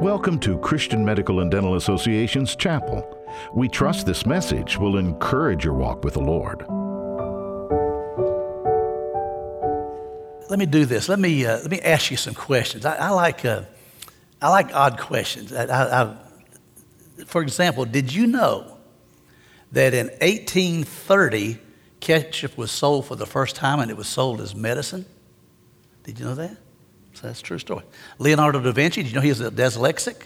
Welcome to Christian Medical and Dental Association's chapel. We trust this message will encourage your walk with the Lord. Let me do this. Let me, uh, let me ask you some questions. I, I like, uh, I like odd questions. I, I, for example, did you know that in 1830, ketchup was sold for the first time and it was sold as medicine? Did you know that? So that's a true story. Leonardo da Vinci, did you know he was a dyslexic?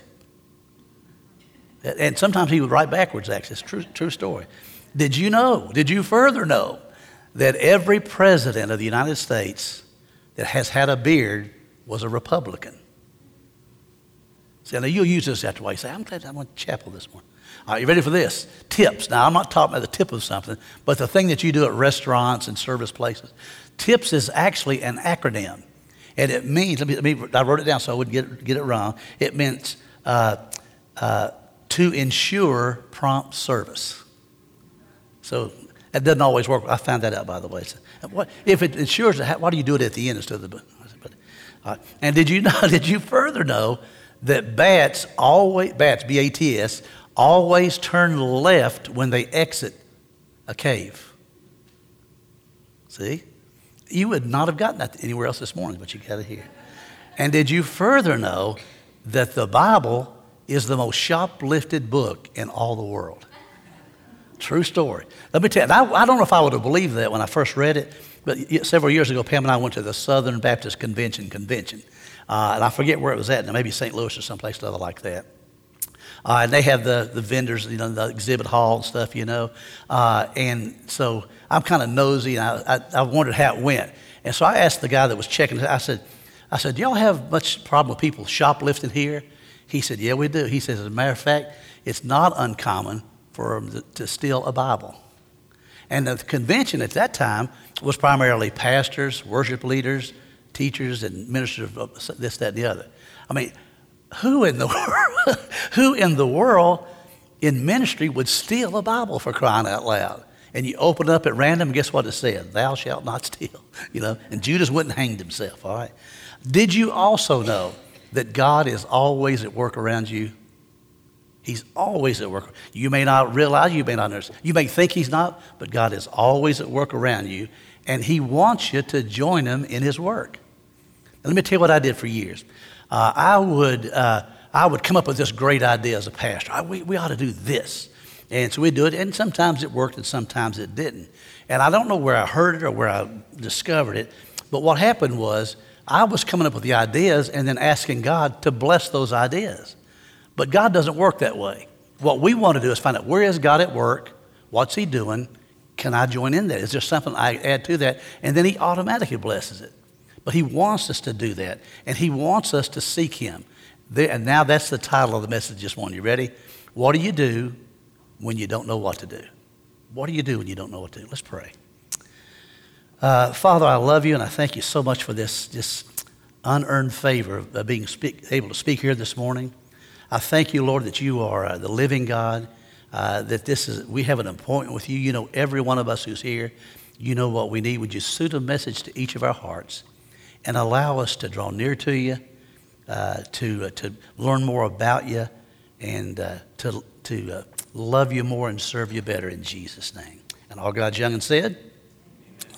And sometimes he would write backwards, actually. It's true, true story. Did you know, did you further know that every president of the United States that has had a beard was a Republican? See, now you'll use this after a while. You say, I'm glad I went to chapel this morning. Right, you ready for this? Tips. Now, I'm not talking about the tip of something, but the thing that you do at restaurants and service places. Tips is actually an acronym. And it means, let me, let me, I wrote it down so I wouldn't get, get it wrong. It means uh, uh, to ensure prompt service. So it doesn't always work. I found that out, by the way. So, what, if it ensures, why do you do it at the end instead of the. Uh, and did you know, did you further know that bats always, bats, B A T S, always turn left when they exit a cave? See? You would not have gotten that anywhere else this morning, but you got it here. And did you further know that the Bible is the most shoplifted book in all the world? True story. Let me tell you, I, I don't know if I would have believed that when I first read it, but several years ago, Pam and I went to the Southern Baptist Convention convention. Uh, and I forget where it was at, now, maybe St. Louis or someplace other like that. Uh, and they have the, the vendors, you know, the exhibit hall and stuff, you know. Uh, and so I'm kind of nosy, and I, I, I, wondered how it went. And so I asked the guy that was checking, I said, I said, do y'all have much problem with people shoplifting here? He said, yeah, we do. He says, as a matter of fact, it's not uncommon for them to, to steal a Bible. And the convention at that time was primarily pastors, worship leaders, teachers, and ministers of this, that, and the other. I mean, who in the world, who in the world in ministry would steal a Bible for crying out loud? And you open it up at random, guess what it said? Thou shalt not steal. You know, and Judas wouldn't hanged himself, all right? Did you also know that God is always at work around you? He's always at work. You may not realize, you may not understand. You may think he's not, but God is always at work around you, and he wants you to join him in his work. Now, let me tell you what I did for years uh, I, would, uh, I would come up with this great idea as a pastor. I, we, we ought to do this. And so we do it, and sometimes it worked and sometimes it didn't. And I don't know where I heard it or where I discovered it, but what happened was I was coming up with the ideas and then asking God to bless those ideas. But God doesn't work that way. What we want to do is find out where is God at work? What's He doing? Can I join in that? Is there something I add to that? And then He automatically blesses it. But He wants us to do that, and He wants us to seek Him. There, and now that's the title of the message this morning. You ready? What do you do when you don't know what to do? What do you do when you don't know what to do? Let's pray. Uh, Father, I love you, and I thank you so much for this, this unearned favor of being speak, able to speak here this morning. I thank you, Lord, that you are uh, the living God. Uh, that this is we have an appointment with you. You know every one of us who's here. You know what we need. Would you suit a message to each of our hearts? And allow us to draw near to you, uh, to, uh, to learn more about you, and uh, to, to uh, love you more and serve you better in Jesus' name. And all God's young and said,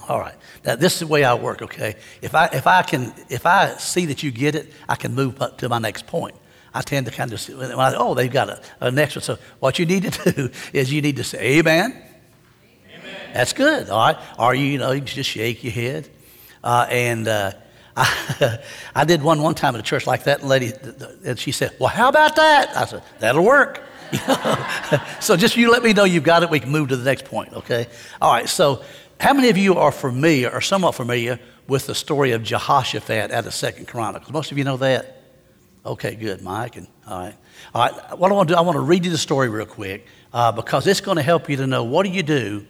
all right. Now this is the way I work. Okay. If I if I can if I see that you get it, I can move up to my next point. I tend to kind of when I, oh they've got a, a next one. So what you need to do is you need to say Amen. Amen. That's good. All right. Or you, you know you just shake your head, uh, and uh, I, I did one one time at a church like that, and lady, and she said, "Well, how about that?" I said, "That'll work." so just you let me know you've got it. We can move to the next point. Okay. All right. So, how many of you are familiar or somewhat familiar with the story of Jehoshaphat out of Second Chronicles? Most of you know that. Okay. Good, Mike. And all right. All right. What I want to do, I want to read you the story real quick uh, because it's going to help you to know what do you do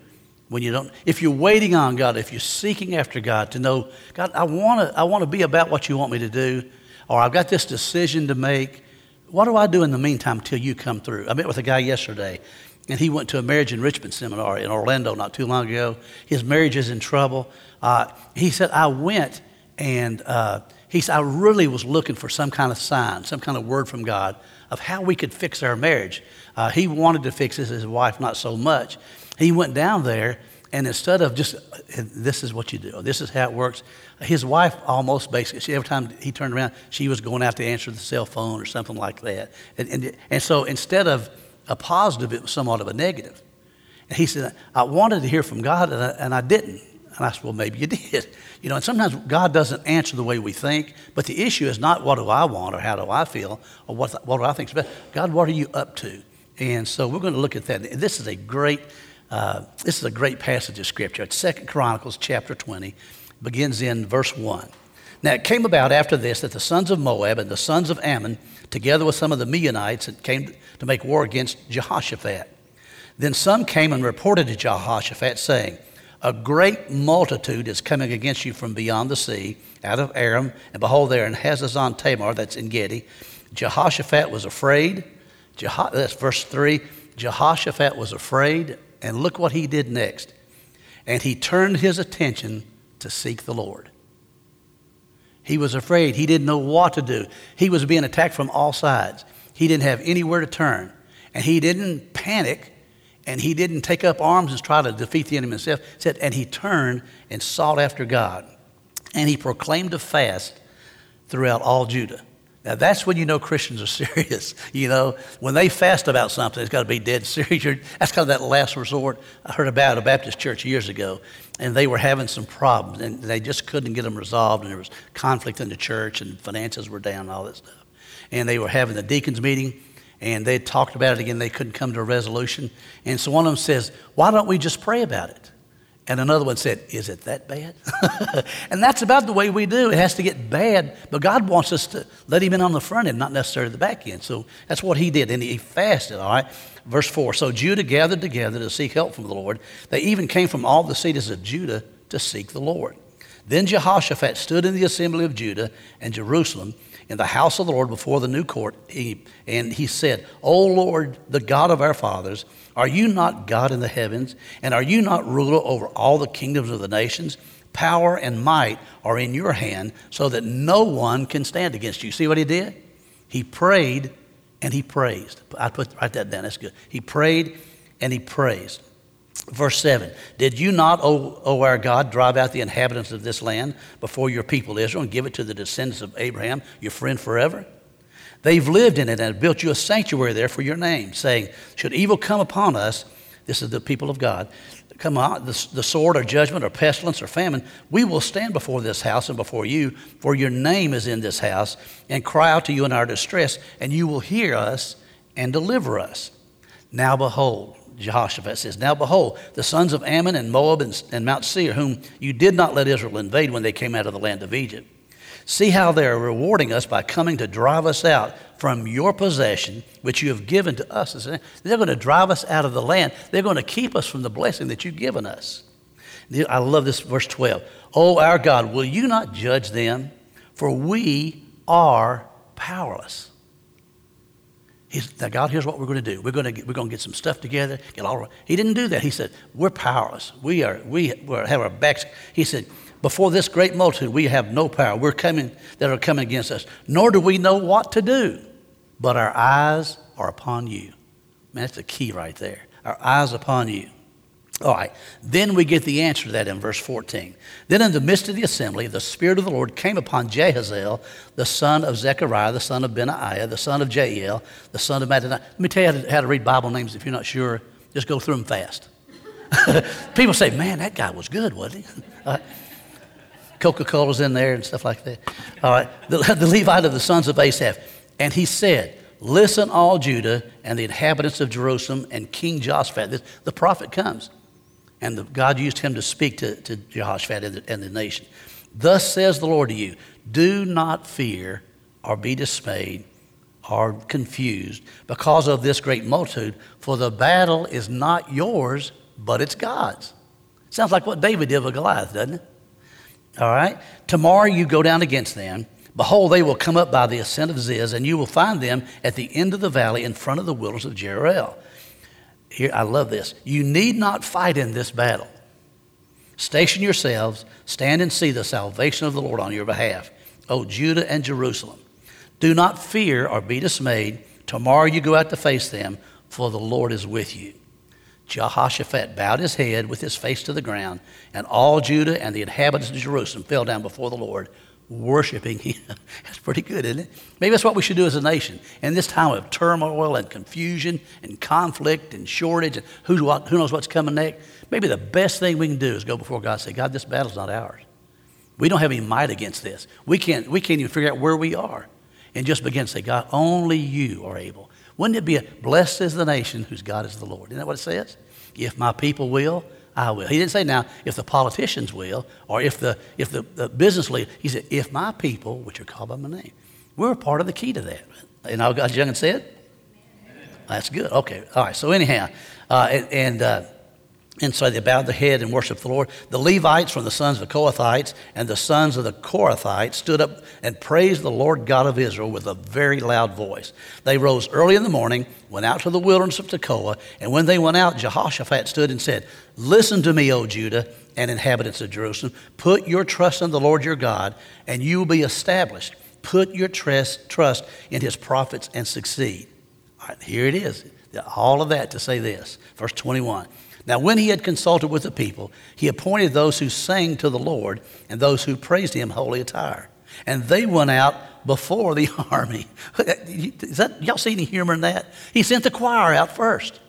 when you don't if you're waiting on god if you're seeking after god to know god i want to i want to be about what you want me to do or i've got this decision to make what do i do in the meantime till you come through i met with a guy yesterday and he went to a marriage enrichment seminar in orlando not too long ago his marriage is in trouble uh, he said i went And uh, he said, I really was looking for some kind of sign, some kind of word from God of how we could fix our marriage. Uh, he wanted to fix his wife not so much. He went down there, and instead of just, this is what you do, this is how it works, his wife almost basically, she, every time he turned around, she was going out to answer the cell phone or something like that. And, and, and so instead of a positive, it was somewhat of a negative. And he said, I wanted to hear from God, and I, and I didn't. And I said, Well, maybe you did. You know, and sometimes God doesn't answer the way we think, but the issue is not what do I want or how do I feel or what, what do I think is best. God, what are you up to? And so we're going to look at that. This is a great, uh, this is a great passage of scripture. It's Second Chronicles chapter 20, begins in verse 1. Now it came about after this that the sons of Moab and the sons of Ammon, together with some of the Meunites, came to make war against Jehoshaphat. Then some came and reported to Jehoshaphat, saying, A great multitude is coming against you from beyond the sea, out of Aram, and behold, there in Hazazon Tamar, that's Engedi. Jehoshaphat was afraid. Jeho- that's verse 3. Jehoshaphat was afraid, and look what he did next. And he turned his attention to seek the Lord. He was afraid. He didn't know what to do. He was being attacked from all sides. He didn't have anywhere to turn. And he didn't panic and he didn't take up arms and try to defeat the enemy himself. Said, and he turned and sought after God. And he proclaimed a fast throughout all Judah. Now that's when you know Christians are serious. You know, when they fast about something, it's got to be dead serious. That's kind of that last resort. I heard about a Baptist church years ago, and they were having some problems, and they just couldn't get them resolved, and there was conflict in the church, and finances were down, and all that stuff. And they were having the deacons meeting, and they talked about it again. They couldn't come to a resolution. And so one of them says, Why don't we just pray about it? And another one said, Is it that bad? and that's about the way we do. It has to get bad, but God wants us to let Him in on the front end, not necessarily the back end. So that's what He did. And He fasted, all right? Verse 4 So Judah gathered together to seek help from the Lord. They even came from all the cities of Judah to seek the Lord. Then Jehoshaphat stood in the assembly of Judah and Jerusalem in the house of the Lord before the new court, he, and he said, O Lord, the God of our fathers, are you not God in the heavens? And are you not ruler over all the kingdoms of the nations? Power and might are in your hand, so that no one can stand against you. See what he did? He prayed and he praised. I put write that down. That's good. He prayed and he praised. Verse 7 Did you not, o, o, our God, drive out the inhabitants of this land before your people Israel and give it to the descendants of Abraham, your friend forever? They've lived in it and have built you a sanctuary there for your name, saying, Should evil come upon us, this is the people of God, come on, the, the sword or judgment or pestilence or famine, we will stand before this house and before you, for your name is in this house, and cry out to you in our distress, and you will hear us and deliver us. Now behold, Jehoshaphat says, Now behold, the sons of Ammon and Moab and, and Mount Seir, whom you did not let Israel invade when they came out of the land of Egypt. See how they are rewarding us by coming to drive us out from your possession, which you have given to us. They're going to drive us out of the land. They're going to keep us from the blessing that you've given us. I love this verse 12. Oh, our God, will you not judge them? For we are powerless. He's, now, God, here's what we're going to do. We're going to get, we're going to get some stuff together. Get all. He didn't do that. He said, "We're powerless. We are. We have our backs." He said, "Before this great multitude, we have no power. We're coming that are coming against us. Nor do we know what to do. But our eyes are upon you." Man, that's the key right there. Our eyes upon you. All right, then we get the answer to that in verse 14. Then, in the midst of the assembly, the Spirit of the Lord came upon Jahaziel, the son of Zechariah, the son of Benaiah, the son of Jael, the son of Mattaniah. Let me tell you how to, how to read Bible names if you're not sure. Just go through them fast. People say, man, that guy was good, wasn't he? Coca Cola's in there and stuff like that. All right, the, the Levite of the sons of Asaph. And he said, Listen, all Judah and the inhabitants of Jerusalem and King Jehoshaphat. This, the prophet comes. And the, God used him to speak to, to Jehoshaphat and the, and the nation. Thus says the Lord to you Do not fear or be dismayed or confused because of this great multitude, for the battle is not yours, but it's God's. Sounds like what David did with Goliath, doesn't it? All right? Tomorrow you go down against them. Behold, they will come up by the ascent of Ziz, and you will find them at the end of the valley in front of the wilderness of Jeruel. Here, I love this. You need not fight in this battle. Station yourselves, stand and see the salvation of the Lord on your behalf, O Judah and Jerusalem. Do not fear or be dismayed. Tomorrow you go out to face them, for the Lord is with you. Jehoshaphat bowed his head with his face to the ground, and all Judah and the inhabitants of Jerusalem fell down before the Lord, worshiping him. that's pretty good, isn't it? Maybe that's what we should do as a nation. In this time of turmoil and confusion and conflict and shortage and who, who knows what's coming next, maybe the best thing we can do is go before God and say, God, this battle's not ours. We don't have any might against this. We can't, we can't even figure out where we are. And just begin to say, God, only you are able. Wouldn't it be a blessed is the nation whose God is the Lord? Isn't that what it says? If my people will, I will. He didn't say now if the politicians will or if the if the, the business leader. He said if my people, which are called by my name, we're a part of the key to that. And all God's young and said. That's good. Okay. All right. So anyhow, uh, and, and uh, and so they bowed their head and worshiped the Lord. The Levites from the sons of the Kohathites and the sons of the Korathites stood up and praised the Lord God of Israel with a very loud voice. They rose early in the morning, went out to the wilderness of Tekoa, and when they went out, Jehoshaphat stood and said, Listen to me, O Judah and inhabitants of Jerusalem. Put your trust in the Lord your God, and you will be established. Put your trust, trust in his prophets and succeed. All right, here it is. All of that to say this. Verse 21. Now, when he had consulted with the people, he appointed those who sang to the Lord and those who praised him holy attire. And they went out before the army. Is that, y'all see any humor in that? He sent the choir out first.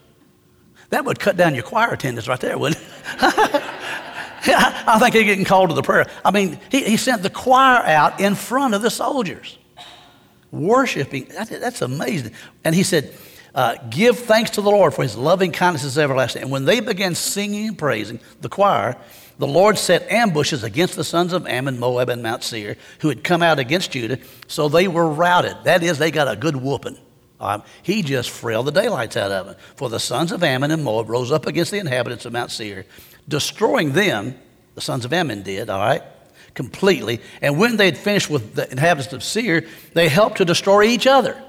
That would cut down your choir attendance right there, wouldn't it? I think they're getting called to the prayer. I mean, he, he sent the choir out in front of the soldiers, worshiping. That, that's amazing. And he said, uh, give thanks to the Lord for his loving kindness is everlasting. And when they began singing and praising, the choir, the Lord set ambushes against the sons of Ammon, Moab, and Mount Seir, who had come out against Judah, so they were routed. That is, they got a good whooping. Um, he just frailed the daylights out of them. For the sons of Ammon and Moab rose up against the inhabitants of Mount Seir, destroying them, the sons of Ammon did, all right, completely. And when they had finished with the inhabitants of Seir, they helped to destroy each other.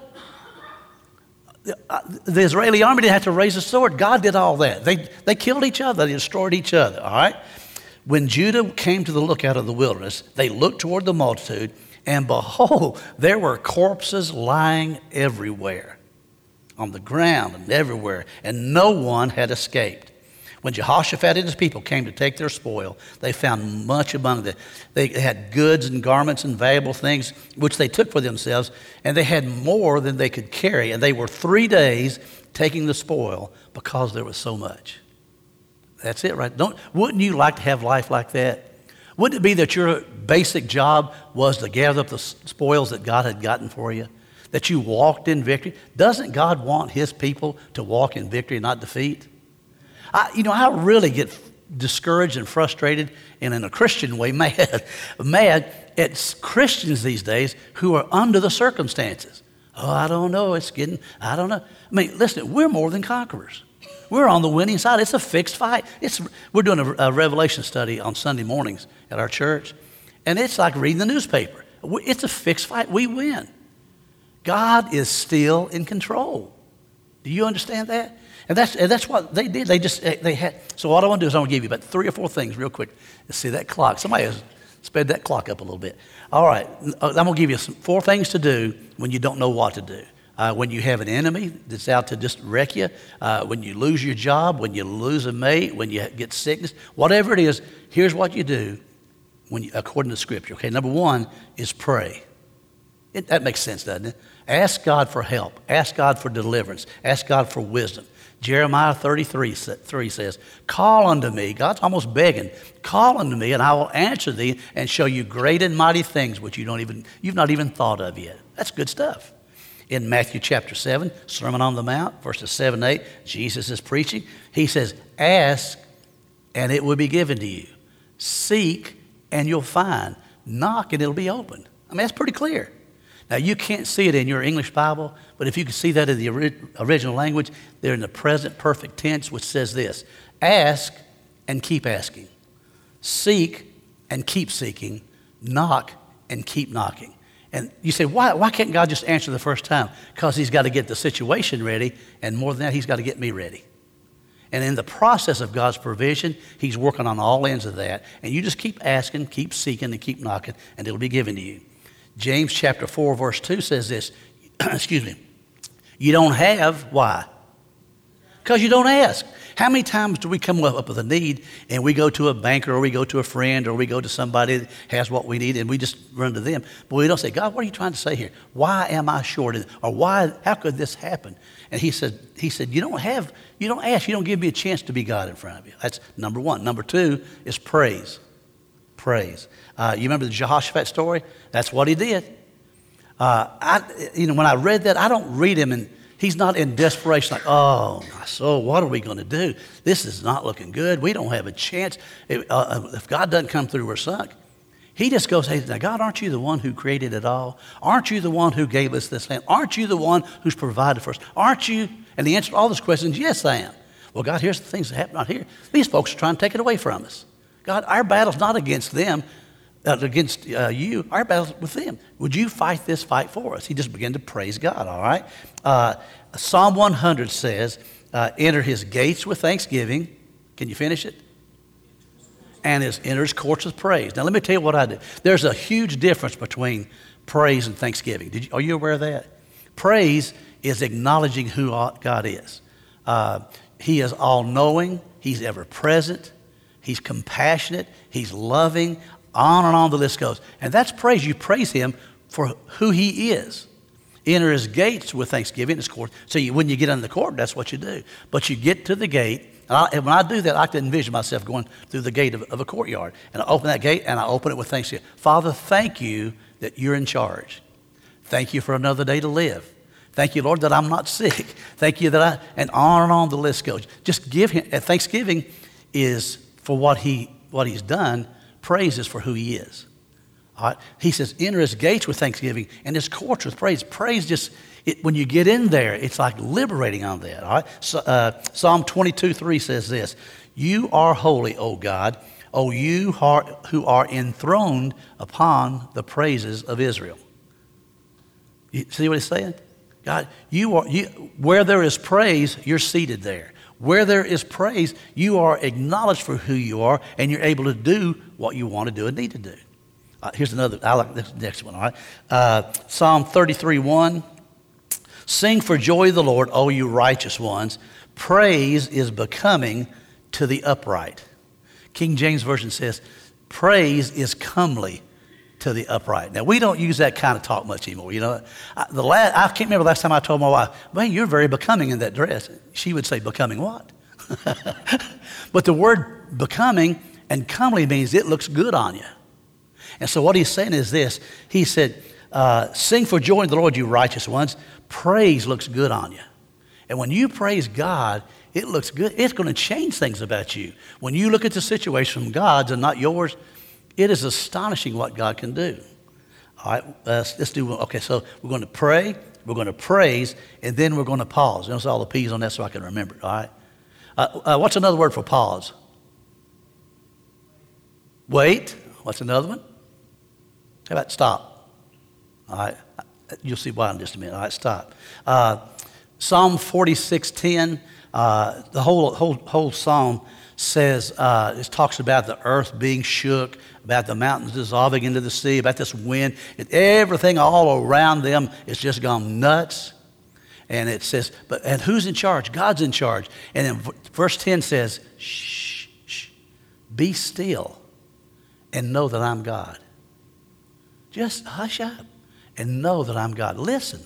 The Israeli army didn't have to raise a sword. God did all that. They, they killed each other, they destroyed each other, all right? When Judah came to the lookout of the wilderness, they looked toward the multitude, and behold, there were corpses lying everywhere, on the ground and everywhere, and no one had escaped. When Jehoshaphat and his people came to take their spoil, they found much among them. They had goods and garments and valuable things which they took for themselves, and they had more than they could carry. And they were three days taking the spoil because there was so much. That's it, right? Don't, wouldn't you like to have life like that? Wouldn't it be that your basic job was to gather up the spoils that God had gotten for you? That you walked in victory? Doesn't God want His people to walk in victory, not defeat? I, you know, I really get discouraged and frustrated and in a Christian way mad, mad at Christians these days who are under the circumstances. Oh, I don't know. It's getting, I don't know. I mean, listen, we're more than conquerors. We're on the winning side. It's a fixed fight. It's, we're doing a, a revelation study on Sunday mornings at our church, and it's like reading the newspaper. It's a fixed fight. We win. God is still in control. Do you understand that? And that's, and that's what they did. They just, they had, so what I want to do is I want to give you about three or four things real quick. Let's see that clock. Somebody has sped that clock up a little bit. All right, I'm going to give you some, four things to do when you don't know what to do. Uh, when you have an enemy that's out to just wreck you, uh, when you lose your job, when you lose a mate, when you get sickness, whatever it is, here's what you do when you, according to Scripture. Okay, number one is pray. It, that makes sense, doesn't it? Ask God for help. Ask God for deliverance. Ask God for wisdom. Jeremiah 33 3 says, Call unto me. God's almost begging. Call unto me, and I will answer thee and show you great and mighty things which you don't even, you've not even thought of yet. That's good stuff. In Matthew chapter 7, Sermon on the Mount, verses 7 8, Jesus is preaching. He says, Ask, and it will be given to you. Seek, and you'll find. Knock, and it'll be opened. I mean, that's pretty clear. Now, you can't see it in your English Bible, but if you can see that in the original language, they're in the present perfect tense, which says this Ask and keep asking, seek and keep seeking, knock and keep knocking. And you say, why, why can't God just answer the first time? Because He's got to get the situation ready, and more than that, He's got to get me ready. And in the process of God's provision, He's working on all ends of that. And you just keep asking, keep seeking, and keep knocking, and it'll be given to you. James chapter 4, verse 2 says this excuse me. You don't have, why? Because you don't ask. How many times do we come up with a need and we go to a banker or we go to a friend or we go to somebody that has what we need and we just run to them? But we don't say, God, what are you trying to say here? Why am I short? Or why, how could this happen? And he said, he said, you don't have, you don't ask, you don't give me a chance to be God in front of you. That's number one. Number two is praise. Praise. Uh, you remember the Jehoshaphat story? That's what he did. Uh, I, you know, when I read that, I don't read him and he's not in desperation like, oh, my soul, what are we going to do? This is not looking good. We don't have a chance. If, uh, uh, if God doesn't come through, we're sunk. He just goes, hey, now, God, aren't you the one who created it all? Aren't you the one who gave us this land? Aren't you the one who's provided for us? Aren't you? And the answer to all those questions, yes, I am. Well, God, here's the things that happen out here. These folks are trying to take it away from us. God, our battle's not against them uh, against uh, you, our battle's with them. Would you fight this fight for us? He just began to praise God, all right? Uh, Psalm 100 says, uh, enter his gates with thanksgiving. Can you finish it? And his enter his courts with praise. Now, let me tell you what I do. There's a huge difference between praise and thanksgiving. You, are you aware of that? Praise is acknowledging who God is. Uh, he is all knowing, He's ever present, He's compassionate, He's loving, on and on the list goes. And that's praise. You praise him for who he is. Enter his gates with thanksgiving, his court. So you, when you get into the court, that's what you do. But you get to the gate. And, I, and when I do that, I can envision myself going through the gate of, of a courtyard. And I open that gate and I open it with thanksgiving. Father, thank you that you're in charge. Thank you for another day to live. Thank you, Lord, that I'm not sick. Thank you that I, and on and on the list goes. Just give him, at thanksgiving is for what, he, what he's done Praise is for who he is. All right? He says, enter his gates with thanksgiving and his courts with praise. Praise just, it, when you get in there, it's like liberating on that. All right? So, uh, Psalm 22 3 says this You are holy, O God, O you who are enthroned upon the praises of Israel. You see what he's saying? God, you are, you, where there is praise, you're seated there. Where there is praise, you are acknowledged for who you are, and you're able to do what you want to do and need to do. Uh, here's another, I like this next one, all right? Uh, Psalm 33 1. Sing for joy the Lord, O you righteous ones. Praise is becoming to the upright. King James Version says, Praise is comely to the upright. Now, we don't use that kind of talk much anymore. You know, I, the last, I can't remember the last time I told my wife, man, you're very becoming in that dress. She would say, becoming what? but the word becoming and comely means it looks good on you. And so what he's saying is this. He said, uh, sing for joy in the Lord, you righteous ones. Praise looks good on you. And when you praise God, it looks good. It's going to change things about you. When you look at the situation from God's and not yours, it is astonishing what God can do. All right, let's do, okay, so we're going to pray, we're going to praise, and then we're going to pause. Notice all the P's on that so I can remember it, all right? Uh, uh, what's another word for pause? Wait. What's another one? How about stop? All right, you'll see why in just a minute. All right, stop. Uh, psalm 46:10, uh, the whole, whole, whole psalm says, uh, it talks about the earth being shook, about the mountains dissolving into the sea, about this wind. Everything all around them is just gone nuts. And it says, but and who's in charge? God's in charge. And then verse 10 says, shh, shh, be still and know that I'm God. Just hush up and know that I'm God. Listen.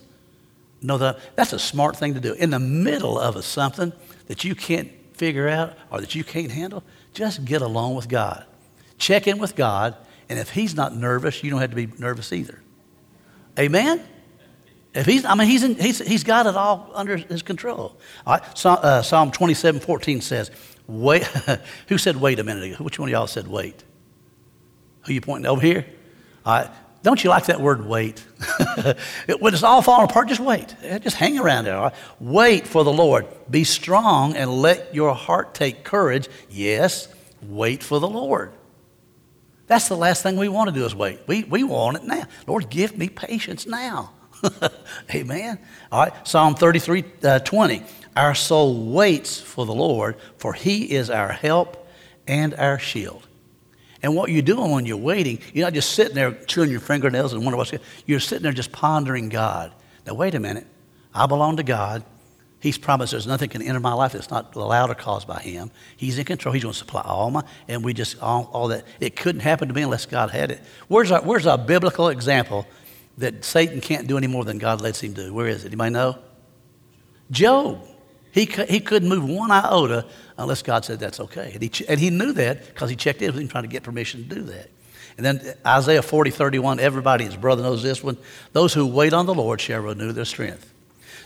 Know that that's a smart thing to do. In the middle of a, something that you can't figure out or that you can't handle, just get along with God. Check in with God, and if He's not nervous, you don't have to be nervous either. Amen? If he's, I mean, he's, in, he's, he's got it all under his control. All right? Psalm, uh, Psalm 27 14 says, wait. Who said wait a minute ago? Which one of y'all said wait? Who you pointing over here? All right. Don't you like that word wait? when it's all falling apart, just wait. Just hang around there. Wait for the Lord. Be strong and let your heart take courage. Yes, wait for the Lord. That's the last thing we want to do is wait. We, we want it now. Lord, give me patience now. Amen. All right. Psalm 33 uh, 20. Our soul waits for the Lord, for he is our help and our shield. And what you're doing when you're waiting, you're not just sitting there chewing your fingernails and wondering what's going You're sitting there just pondering God. Now, wait a minute. I belong to God. He's promised there's nothing can enter my life that's not allowed or caused by Him. He's in control. He's going to supply all my, and we just, all, all that. It couldn't happen to me unless God had it. Where's our, where's our biblical example that Satan can't do any more than God lets him do? Where is it? Anybody know? Job. He, he couldn't move one iota unless God said that's okay. And he, and he knew that because he checked in with him trying to get permission to do that. And then Isaiah 40, 31, everybody, his brother knows this one. Those who wait on the Lord shall renew their strength.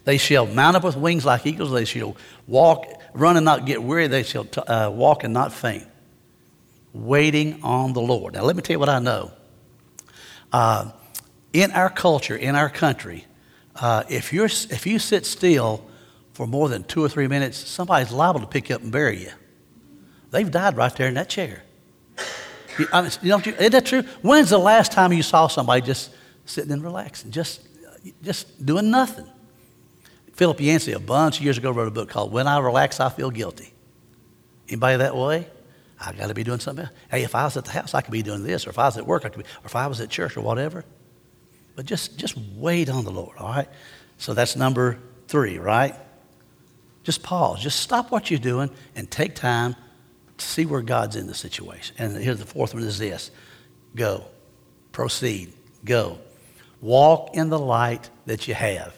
They shall mount up with wings like eagles. They shall walk, run and not get weary. They shall t- uh, walk and not faint. Waiting on the Lord. Now, let me tell you what I know. Uh, in our culture, in our country, uh, if, you're, if you sit still for more than two or three minutes, somebody's liable to pick you up and bury you. They've died right there in that chair. You, I mean, you know, isn't that true? When's the last time you saw somebody just sitting and relaxing, just, just doing nothing? Philip Yancey, a bunch of years ago, wrote a book called When I Relax, I Feel Guilty. Anybody that way? I got to be doing something else. Hey, if I was at the house, I could be doing this, or if I was at work, I could be, or if I was at church or whatever. But just, just wait on the Lord, all right? So that's number three, right? Just pause. Just stop what you're doing and take time to see where God's in the situation. And here's the fourth one is this go, proceed, go. Walk in the light that you have.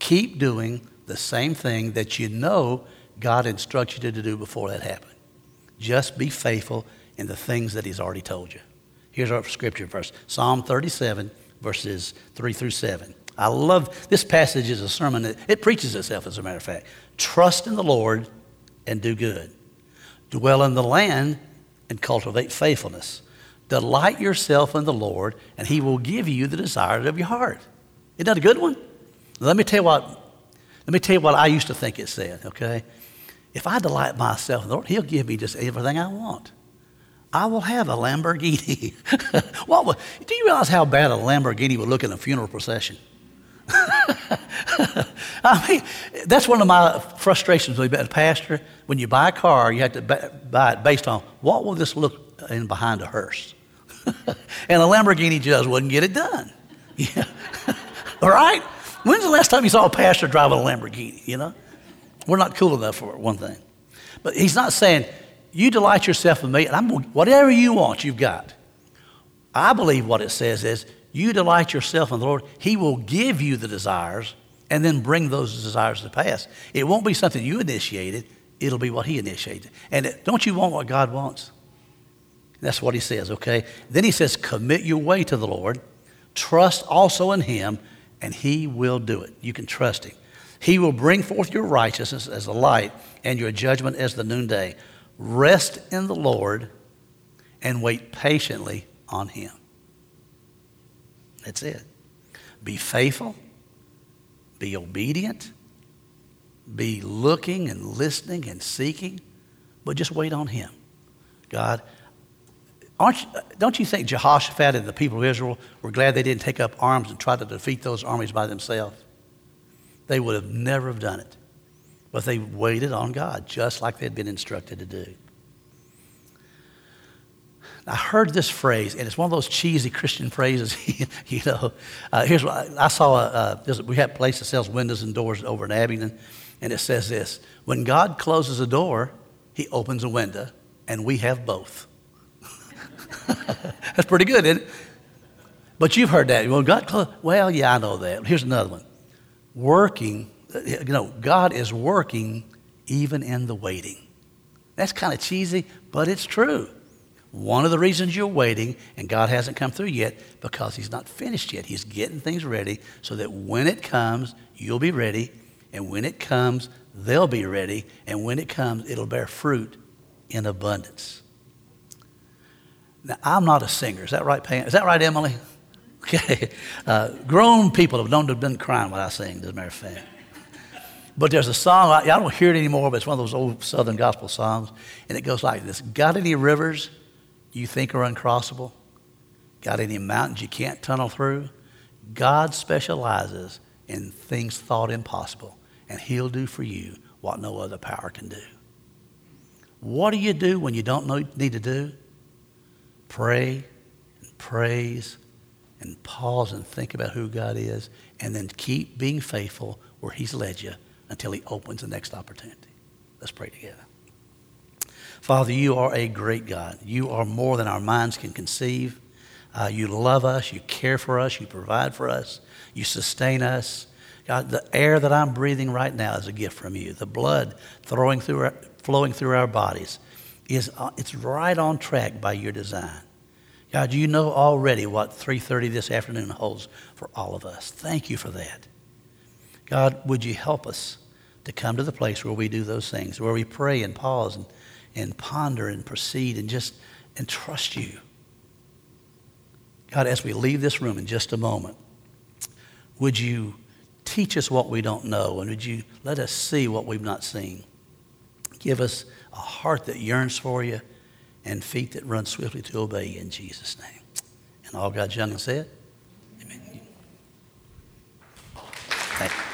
Keep doing the same thing that you know God instructed you to do before that happened. Just be faithful in the things that He's already told you. Here's our scripture verse Psalm 37, verses 3 through 7. I love this passage is a sermon that it preaches itself, as a matter of fact. Trust in the Lord and do good. Dwell in the land and cultivate faithfulness. Delight yourself in the Lord, and He will give you the desires of your heart. Isn't that a good one? Let me tell you what. Let me tell you what I used to think it said. Okay, if I delight myself in the Lord, He'll give me just everything I want. I will have a Lamborghini. what would, do you realize how bad a Lamborghini would look in a funeral procession? I mean, that's one of my frustrations with a pastor. When you buy a car, you have to buy it based on what will this look in behind a hearse. and a Lamborghini just wouldn't get it done. Yeah. All right? When's the last time you saw a pastor driving a Lamborghini? You know? We're not cool enough for it, one thing. But he's not saying, you delight yourself in me, and I'm whatever you want, you've got. I believe what it says is, you delight yourself in the Lord, He will give you the desires and then bring those desires to pass. It won't be something you initiated, it'll be what He initiated. And don't you want what God wants? That's what He says, okay? Then He says, commit your way to the Lord, trust also in Him, and He will do it. You can trust Him. He will bring forth your righteousness as the light and your judgment as the noonday. Rest in the Lord and wait patiently on Him. That's it. Be faithful, be obedient, be looking and listening and seeking, but just wait on Him. God, aren't you, don't you think Jehoshaphat and the people of Israel were glad they didn't take up arms and try to defeat those armies by themselves? They would have never have done it. But they waited on God, just like they'd been instructed to do. I heard this phrase, and it's one of those cheesy Christian phrases. you know, uh, here's what I, I saw. A, uh, we have a place that sells windows and doors over in Abingdon, and it says this: When God closes a door, He opens a window, and we have both. That's pretty good, isn't it? But you've heard that. Well, God, well, yeah, I know that. Here's another one: working. Uh, you know, God is working even in the waiting. That's kind of cheesy, but it's true. One of the reasons you're waiting and God hasn't come through yet because He's not finished yet. He's getting things ready so that when it comes, you'll be ready. And when it comes, they'll be ready. And when it comes, it'll bear fruit in abundance. Now, I'm not a singer. Is that right, Pam? Is that right, Emily? Okay. Uh, grown people have known to have been crying when I sing, as a matter of fact. But there's a song, I, don't hear it anymore, but it's one of those old Southern gospel songs. And it goes like this Got any rivers you think are uncrossable? Got any mountains you can't tunnel through? God specializes in things thought impossible, and He'll do for you what no other power can do. What do you do when you don't know, need to do? Pray and praise and pause and think about who God is and then keep being faithful where He's led you until He opens the next opportunity. Let's pray together. Father, you are a great God. You are more than our minds can conceive. Uh, you love us. You care for us. You provide for us. You sustain us. God, the air that I'm breathing right now is a gift from you. The blood throwing through our, flowing through our bodies is uh, it's right on track by your design. God, you know already what 3:30 this afternoon holds for all of us. Thank you for that. God, would you help us to come to the place where we do those things, where we pray and pause and, and ponder and proceed and just and trust you. God, as we leave this room in just a moment, would you teach us what we don't know and would you let us see what we've not seen? Give us a heart that yearns for you and feet that run swiftly to obey you in Jesus' name. And all God's young said, Amen. Thank you.